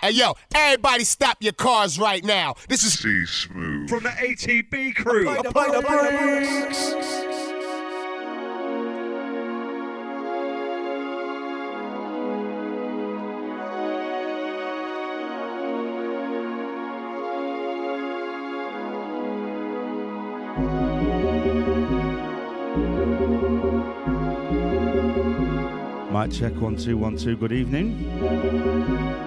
Hey yo, everybody stop your cars right now. This is C Smoove. From the ATB crew. Apply the brakes. Mic check one two one two. Good evening.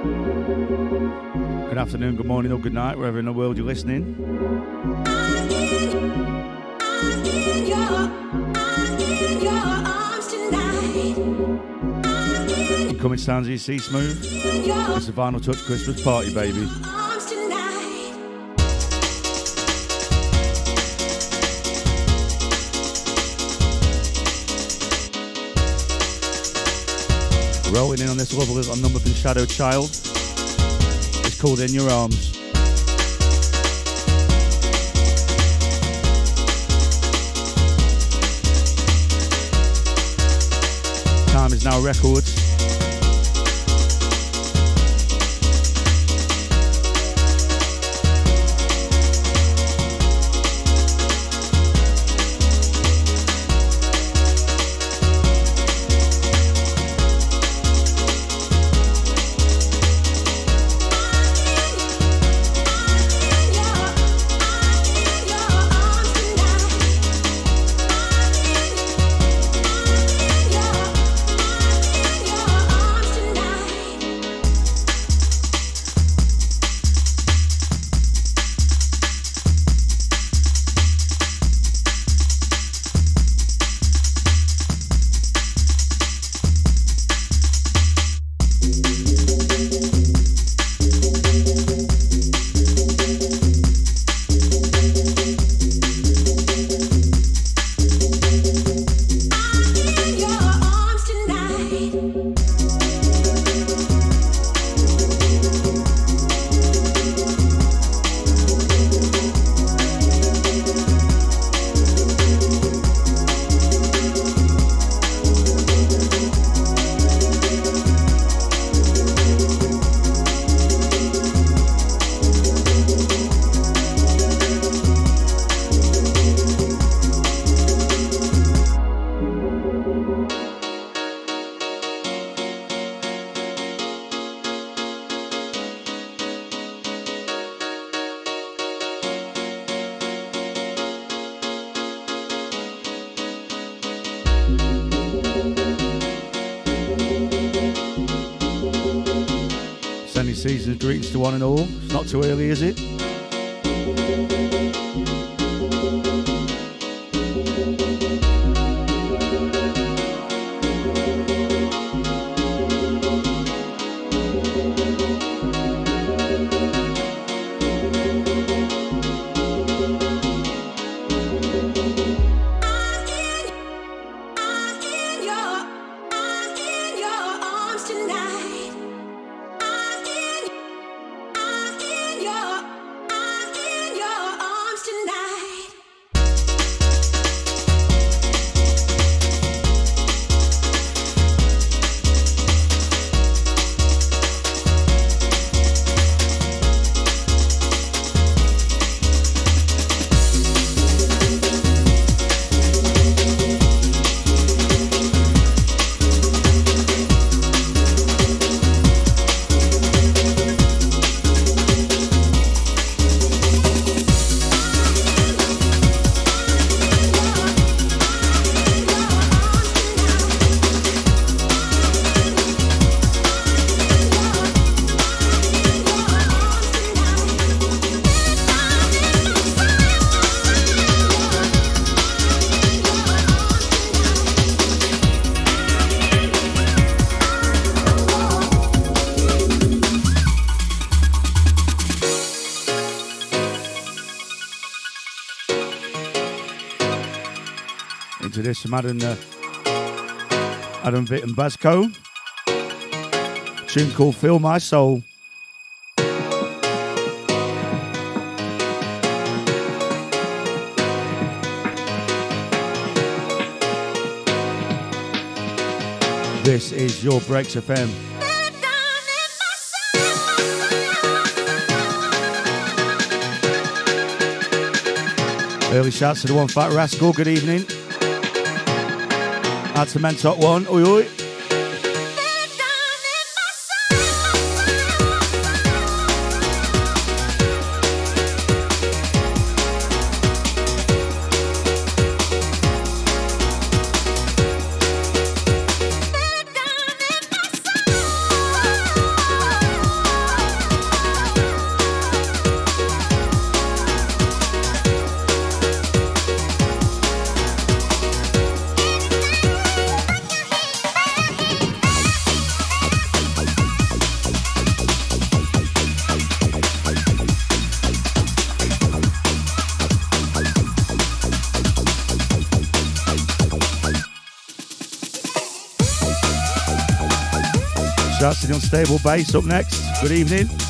Good afternoon, good morning, or good night, wherever in the world you're listening. Incoming sounds EC Smoove. It's the Vinyl Touch Christmas party, baby. Rolling in on this level is a number from Shadow Child. It's called In Your Arms. Time is now records. Greetings to one and all. It's not too early, is it? some Adam, uh, Adam Vitt and Basco. Tune called Feel My Soul. This is your Breaks FM. Early shouts to the one fat rascal. Good evening. Out to Mentok one. Oi oi. Unstable bass up next. Good evening.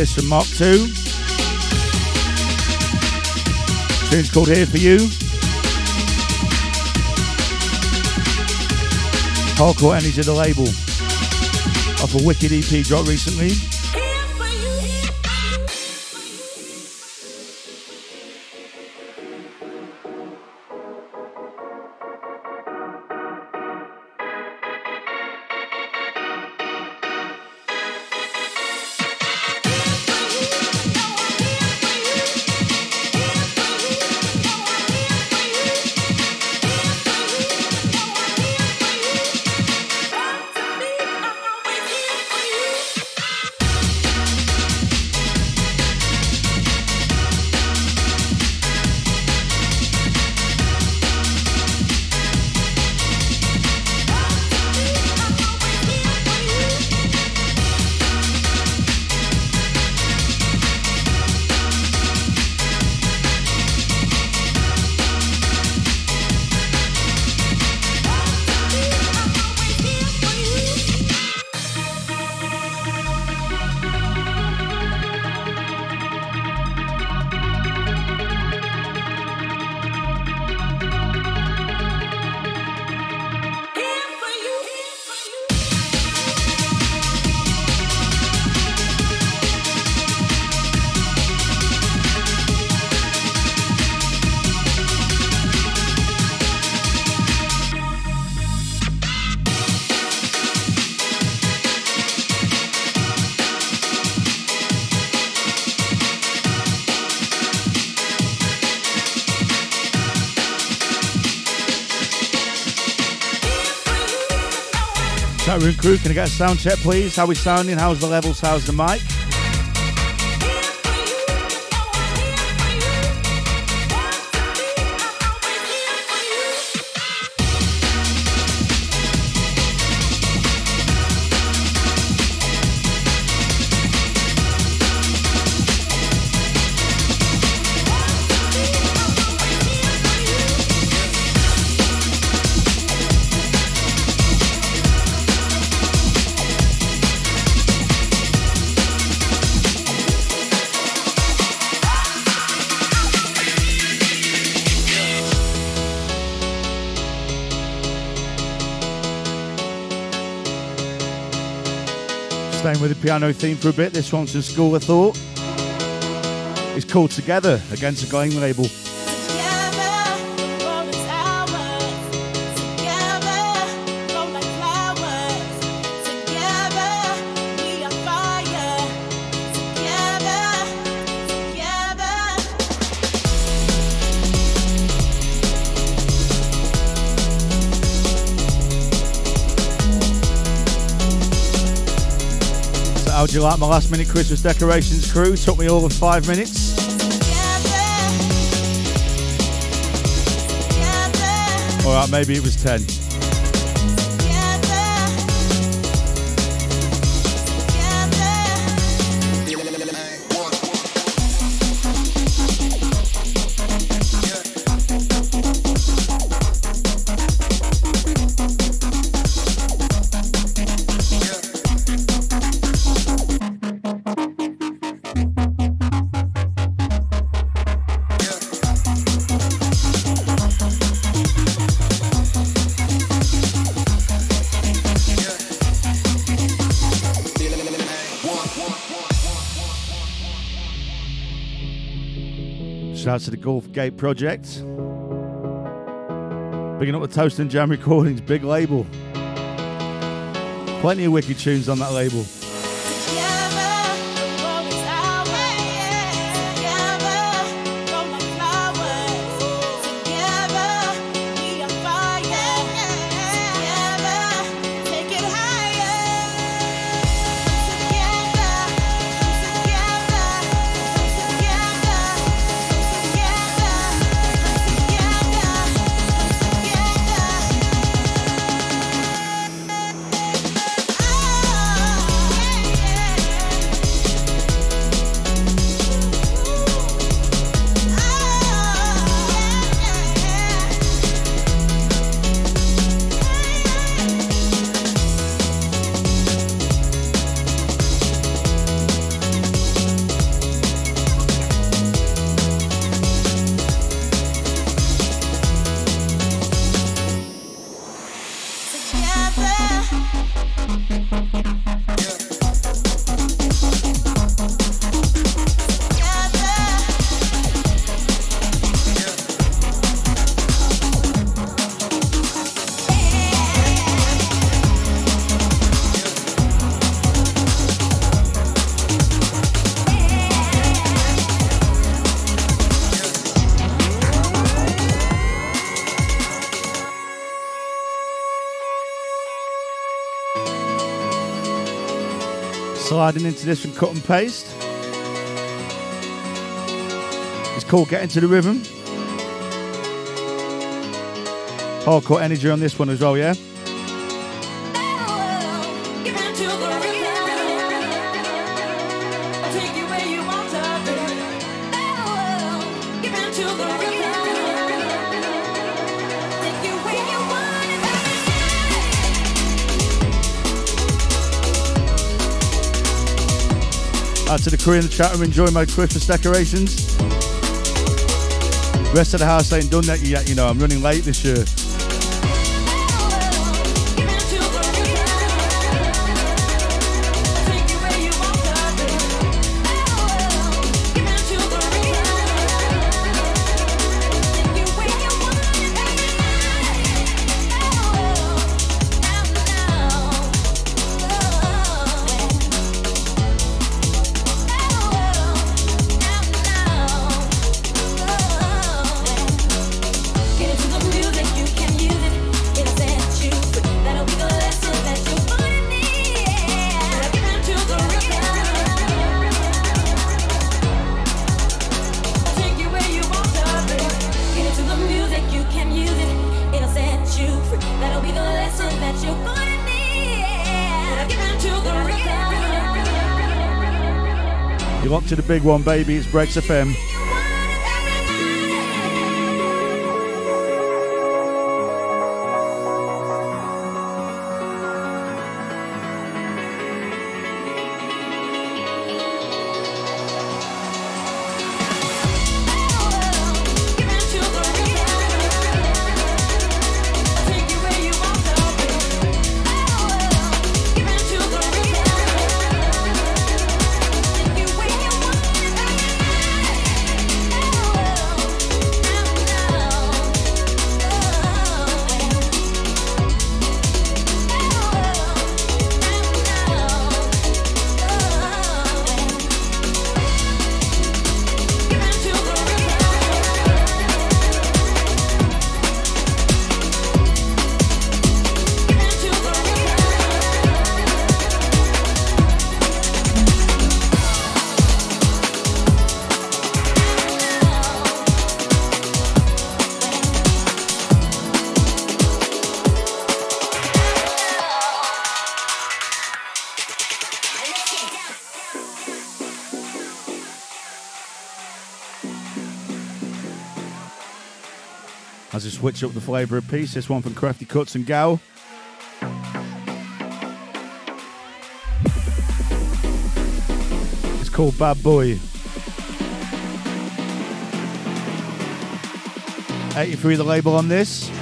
This from Mark 2. Tune's called Here For You. Hardcore Energy, the label. Off a wicked EP drop recently. Crew, can I get a sound check, please? How we sounding? How's the levels? How's the mic? Staying with the piano theme for a bit. This one's from School of Thought. It's called Together against the Gleam label. Do you like my last minute Christmas decorations crew? Took me over five minutes. Alright, maybe it was ten. Out to the Gulf Gate Project. Picking up the Toast and Jam Recordings, big label. Plenty of wicked tunes on that label. Sliding into this from Cut and Paste. It's called Getting to the Rhythm. Hardcore energy on this one as well, yeah? Crew in the chat room enjoying my Christmas decorations. Rest of the house ain't done that yet, you know, I'm running late this year. Big one, baby. It's Breaks FM. Switch up the flavour of peace, this one from Crafty Cuts and Gal. It's called Bad Boy. 83 the label on this.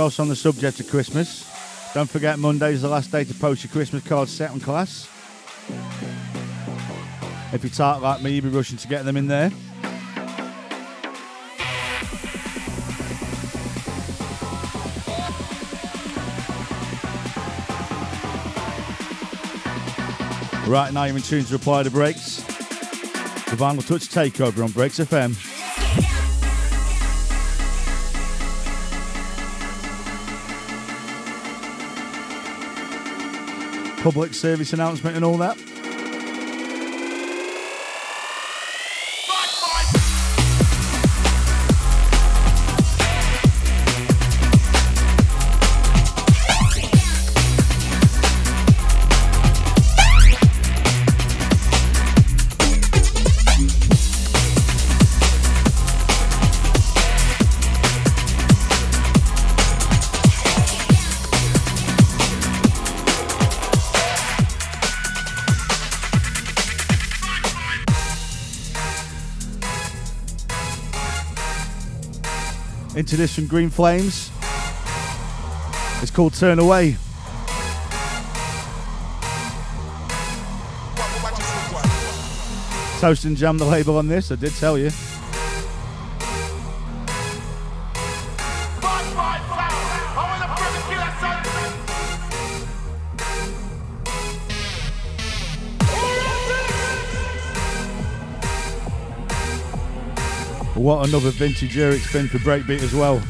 Else on the subject of Christmas. Don't forget Monday is the last day to post your Christmas cards second class. If you're tight like me, you'll be rushing to get them in there. Right now, you're in tune to apply the brakes. The Vinyl Touch Takeover on Breaks FM. Public service announcement and all that. Into this from Green Flames. It's called Turn Away. Toast and Jam the label on this, I did tell you. What another vintage year it's been for Breakbeat as well.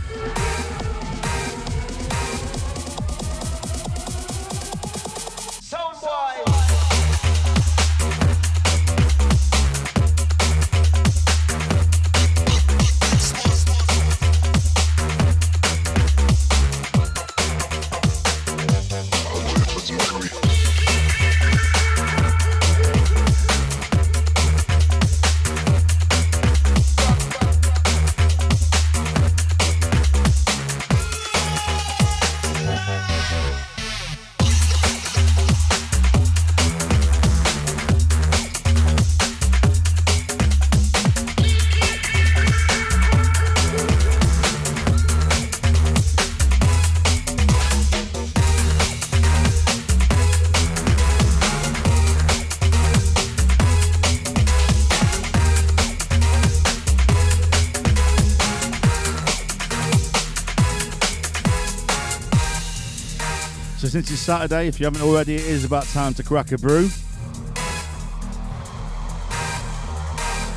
Since it's Saturday, if you haven't already, it is about time to crack a brew.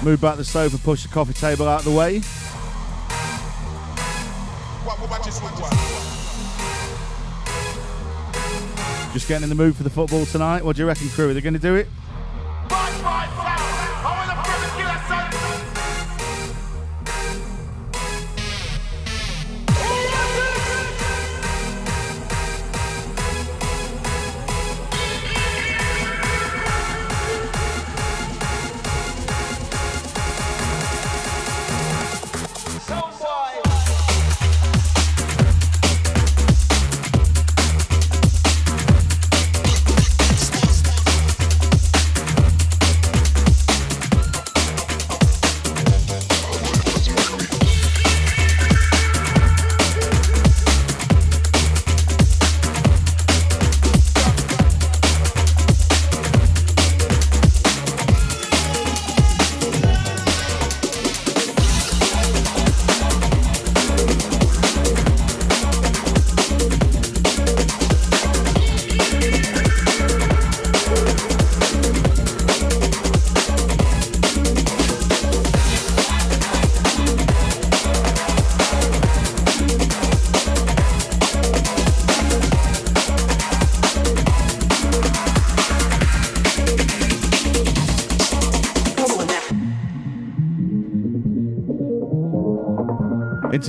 Move back the sofa, push the coffee table out of the way. Just getting in the mood for the football tonight. What do you reckon, crew? Are they going to do it?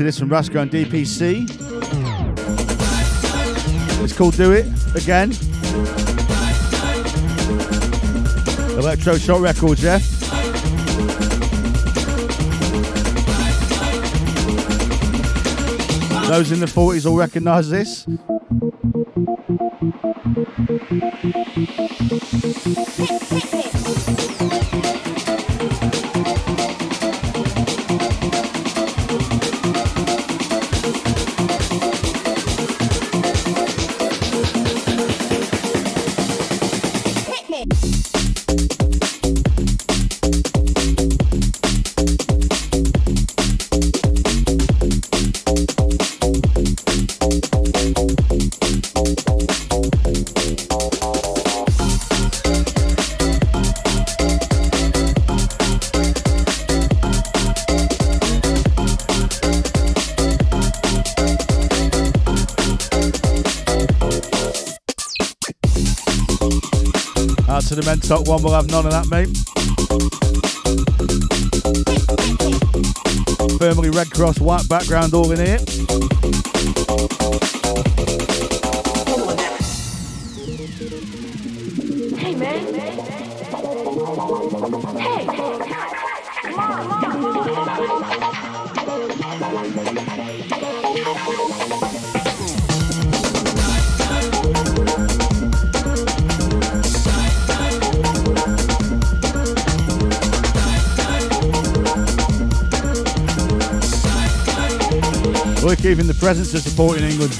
Into this from Rasco and DPC. It's called Do It again. Electro Shock Records, yeah? Those in the 40s will recognise this. To the Mentok one. We'll have none of that, mate. Firmly Red Cross white background all in here. Hey, man. Hey. Come on, Keeping the presence of supporting England.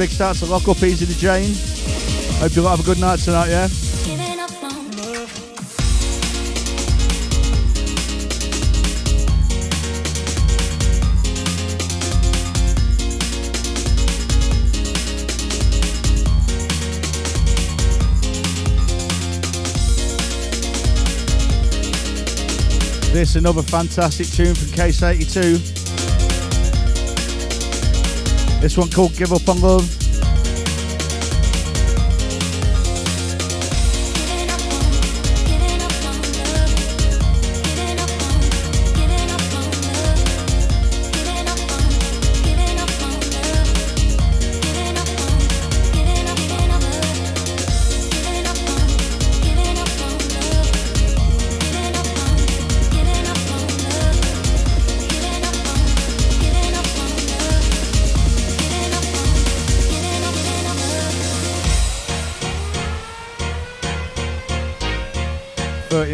Big shout to Lock Up Easy to Jane. Hope you all have a good night tonight, yeah? This another fantastic tune from Case 82. This one called Give Up on Love.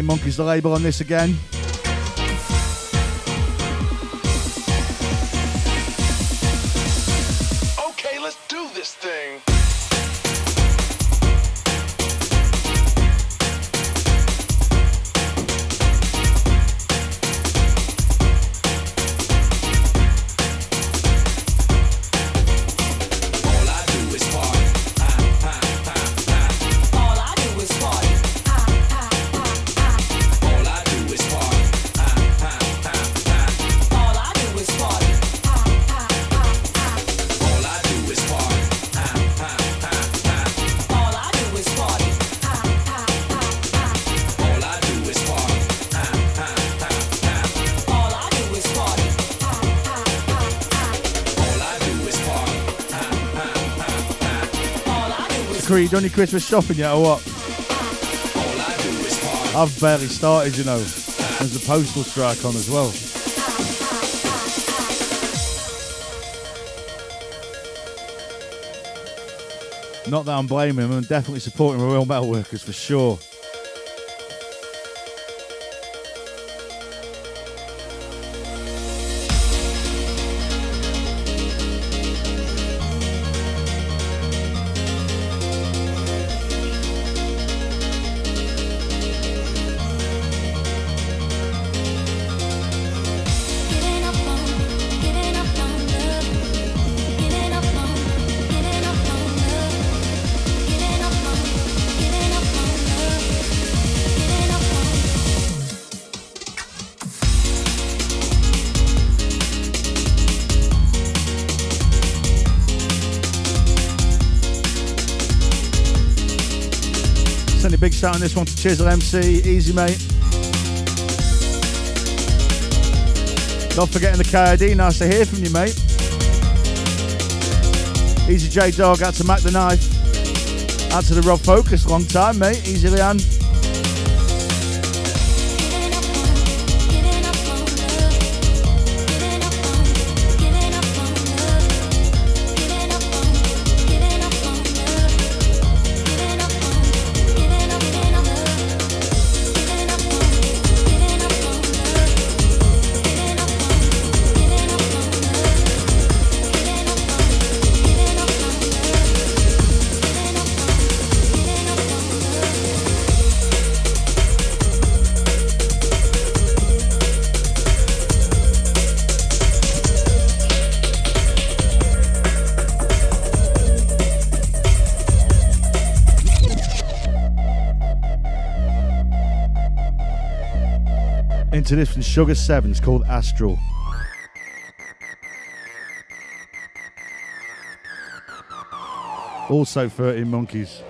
Monkeys the label on this again. Is Creed, done your Christmas shopping yet or what? I've barely started, you know. There's a postal strike on as well. Not that I'm blaming him, I'm definitely supporting Royal Mail Workers for sure. On this one to Chisel MC. Easy, mate. Not forgetting the KID. Nice to hear from you, mate. Easy J Dog. Out to Mac the Knife. Out to the Rob Focus. Long time, mate. Easy Leanne. Into this from Sugar Sevens called Astral. Also 13 Monkeys.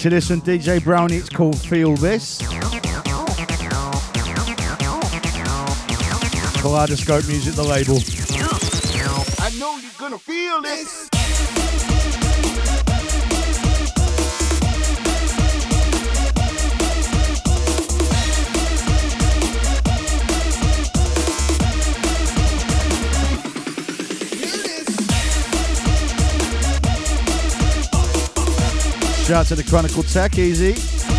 to this one, DJ Brown. It's called Feel This. Kaleidoscope Music, the label. I know you're gonna feel this. Shout out to the Chronicle Tech, easy.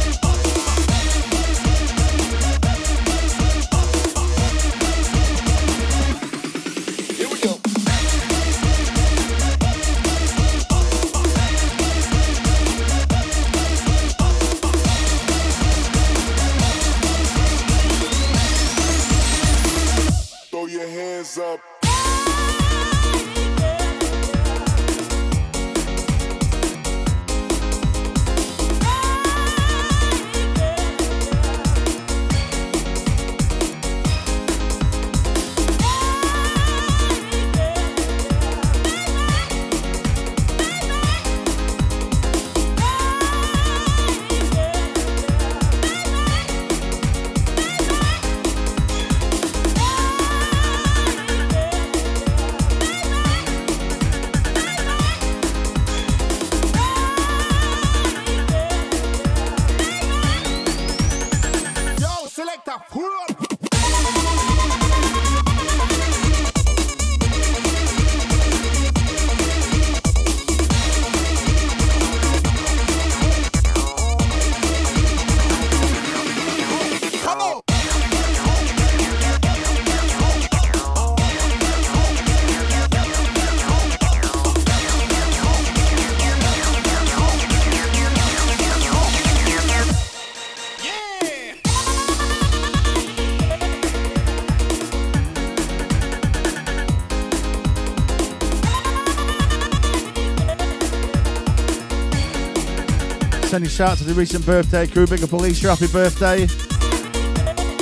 sending shout out to the recent birthday crew. Big up Alicia, happy birthday.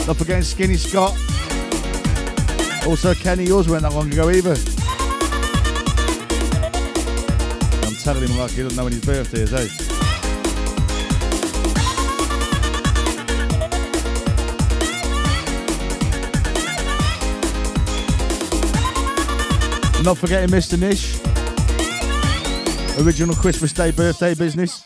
Not forgetting Skinny Scott. Also Kenny, yours weren't that long ago either. I'm telling him like he doesn't know when his birthday is, eh? Not forgetting Mr. Nish. Original Christmas Day birthday business.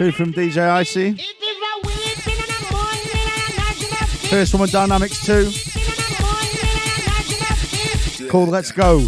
Two from DJ Icy. First one with Dynamics 2 called Let's Go.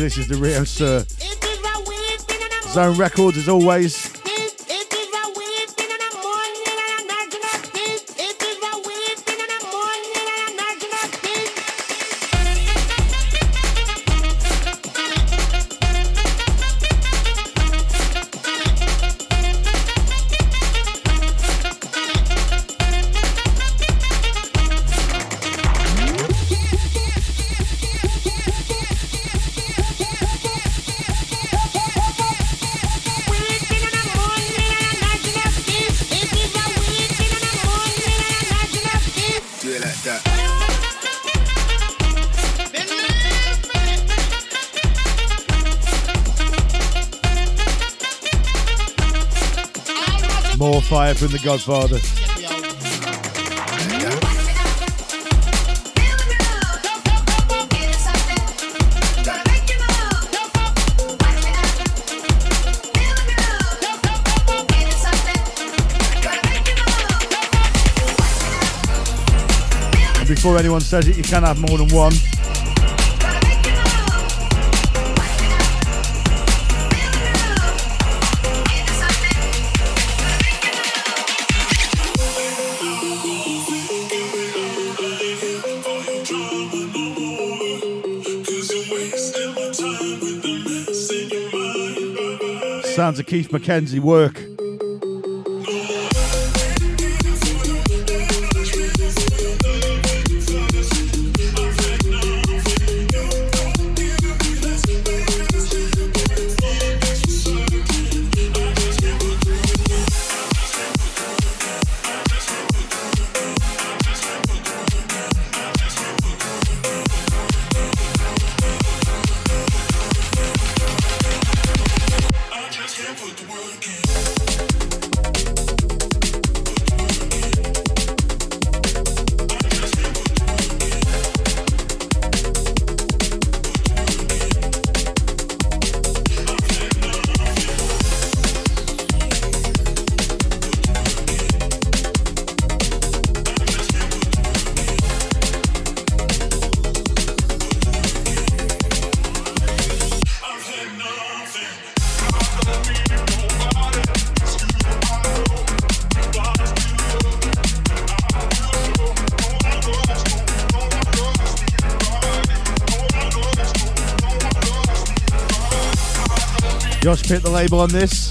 This is the real Sir. Zone Records, as always. More fire from the Godfather. Before anyone says it, you can have more than one. Sounds of Keith McKenzie work. Josh picked the label on this.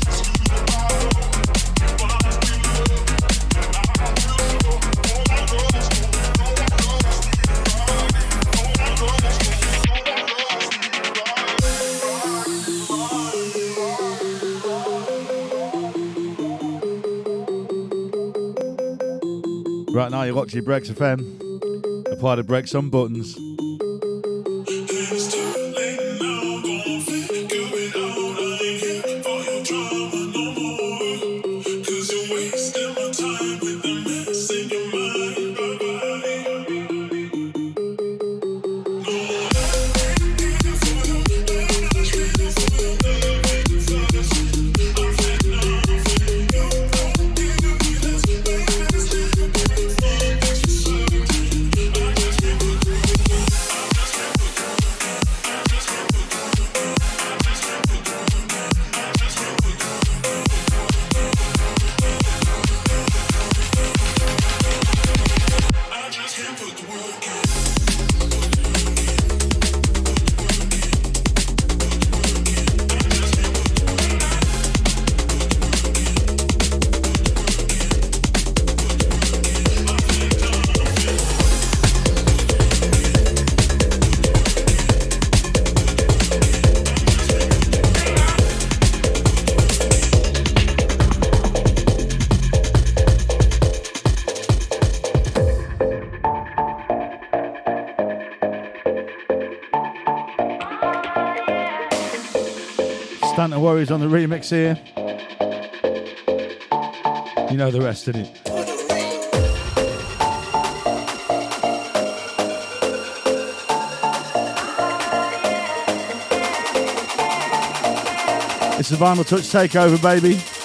Right now, you're locked to Breaks FM. Apply the Breaks on buttons. Santa Warriors on the remix here. You know the rest of it. It's the Vinyl Touch Takeover, baby.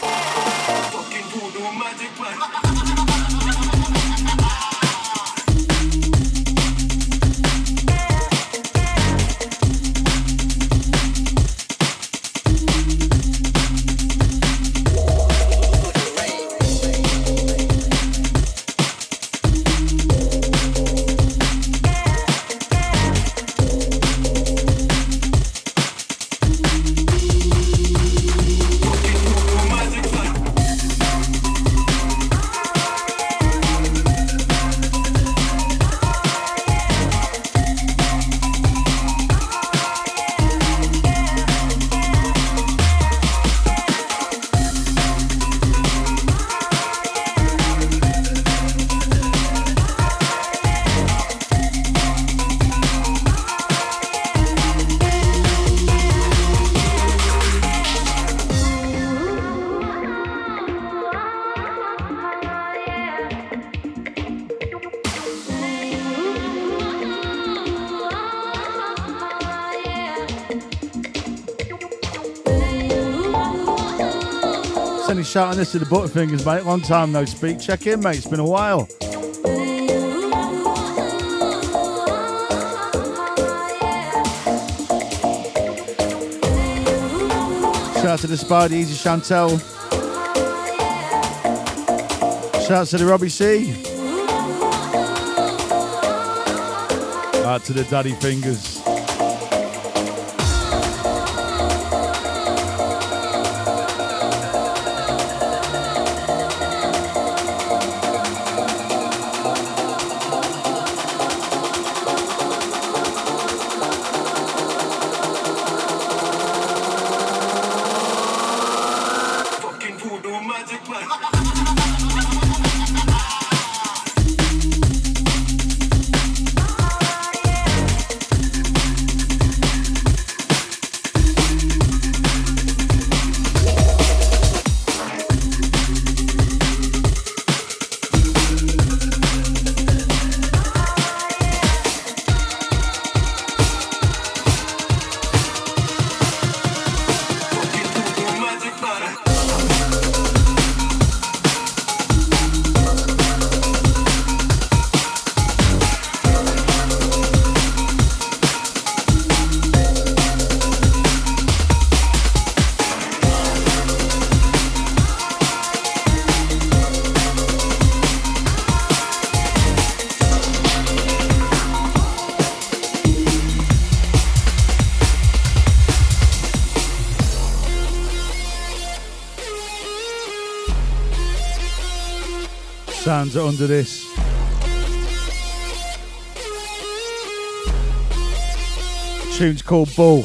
Sending shout on this to the Butterfingers, mate. Long time no speak. Check in, mate. It's been a while. Shout out to the Spidey, Easy Chantel. Shout out to the Robbie C. Out to the Daddy Fingers. Are under this. Tune's called Bull.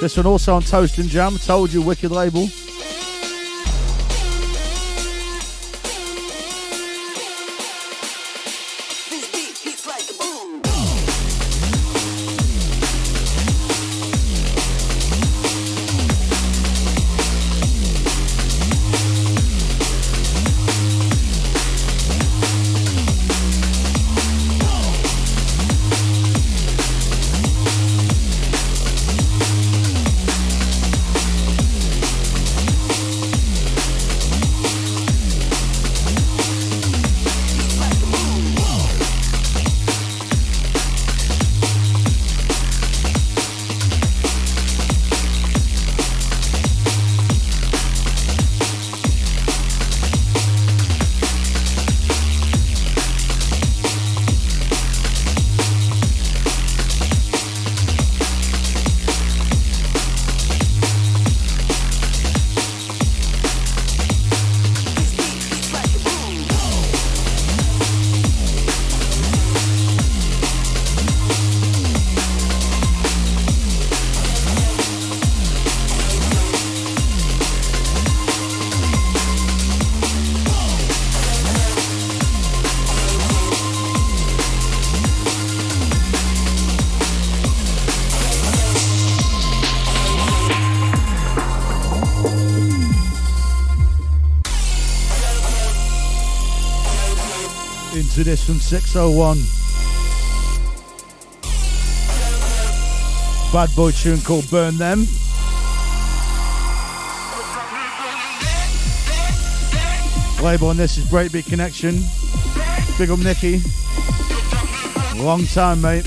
This one also on Toast and Jam. Told you, wicked label. From 601. Bad boy tune called Burn Them. Label on this is Breakbeat Connection. Big up Nicky. Long time, mate.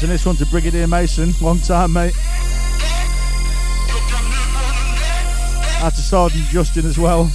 In this one to Brigadier Mason. Long time, mate. Out to Sergeant Justin as well.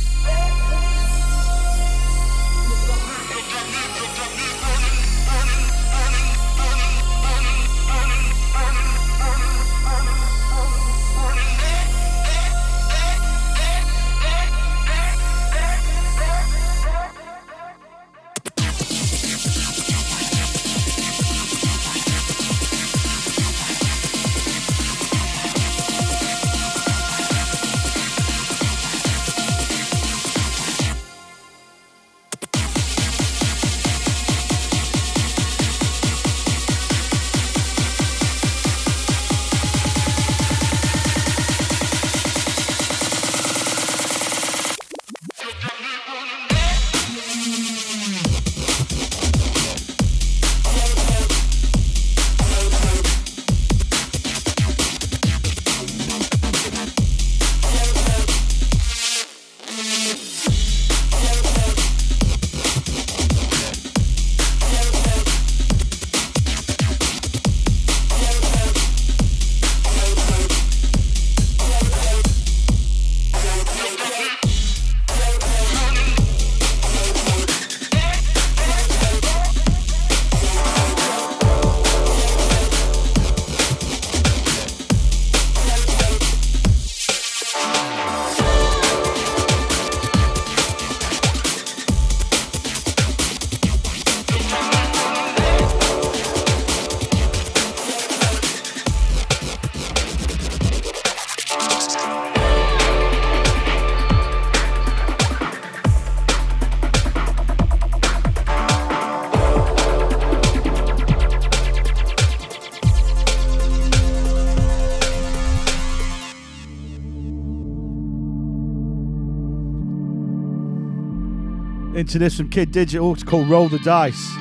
Into this from Kid Digital. It's called Roll the Dice.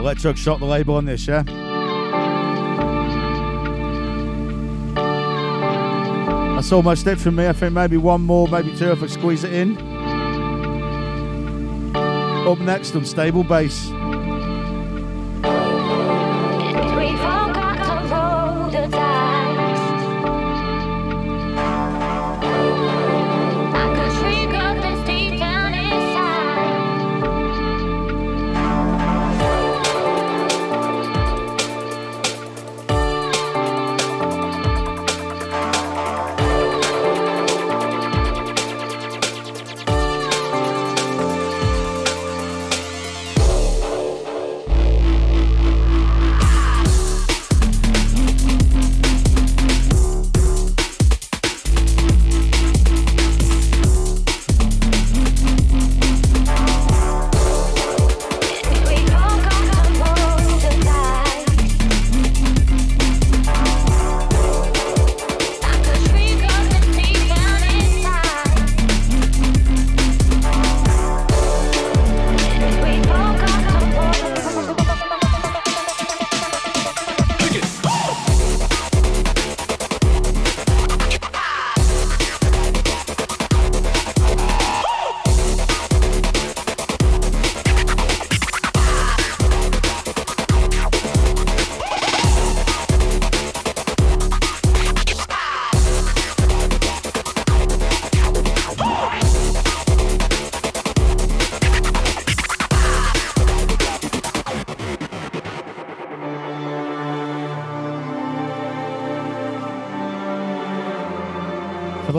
Electro shot the label on this, yeah? That's almost it from me. I think maybe one more, maybe two if I squeeze it in. Up next, Unstable Bass.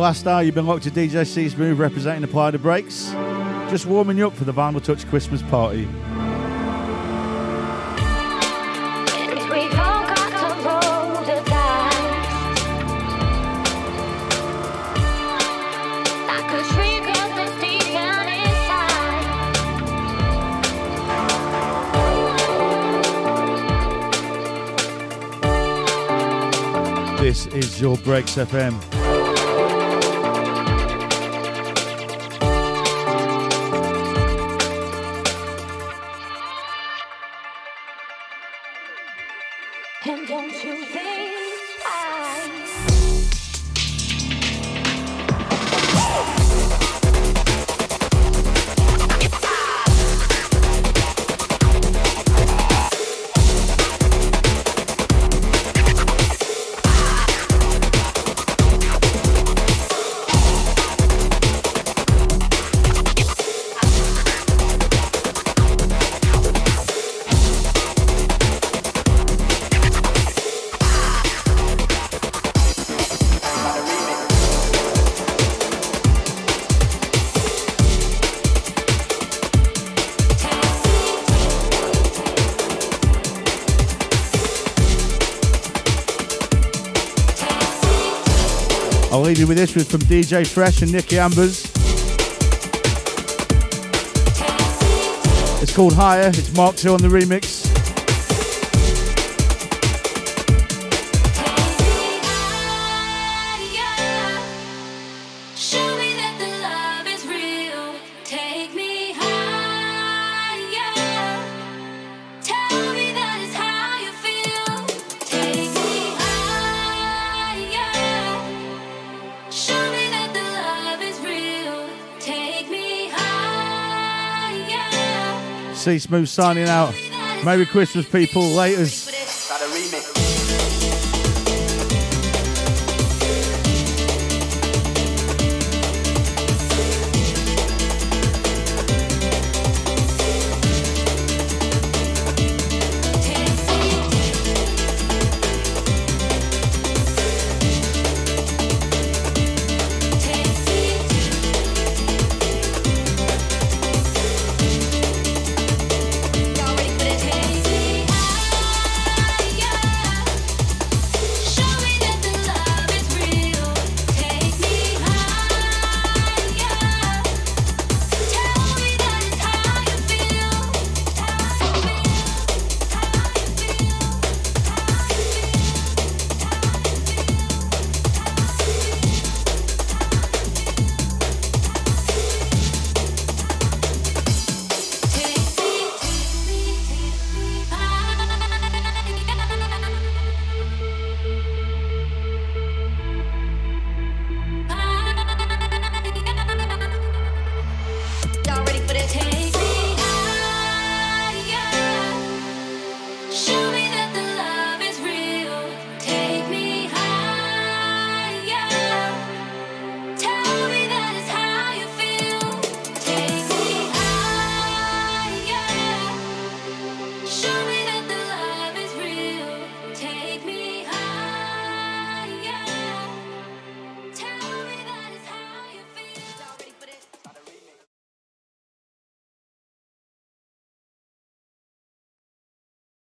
Last hour, you've been locked to DJ C Smoove representing the Apply the Breaks. Just warming you up for the Vinyl Touch Christmas party. We forgot to roll the dice. Like a trigger that's deep down inside. This is your Breaks FM. You with this with from DJ Fresh and Nicky Ambers. It's called Higher. It's Mark 2 on the remix. C Smoove signing out. Merry Christmas, people. Laters.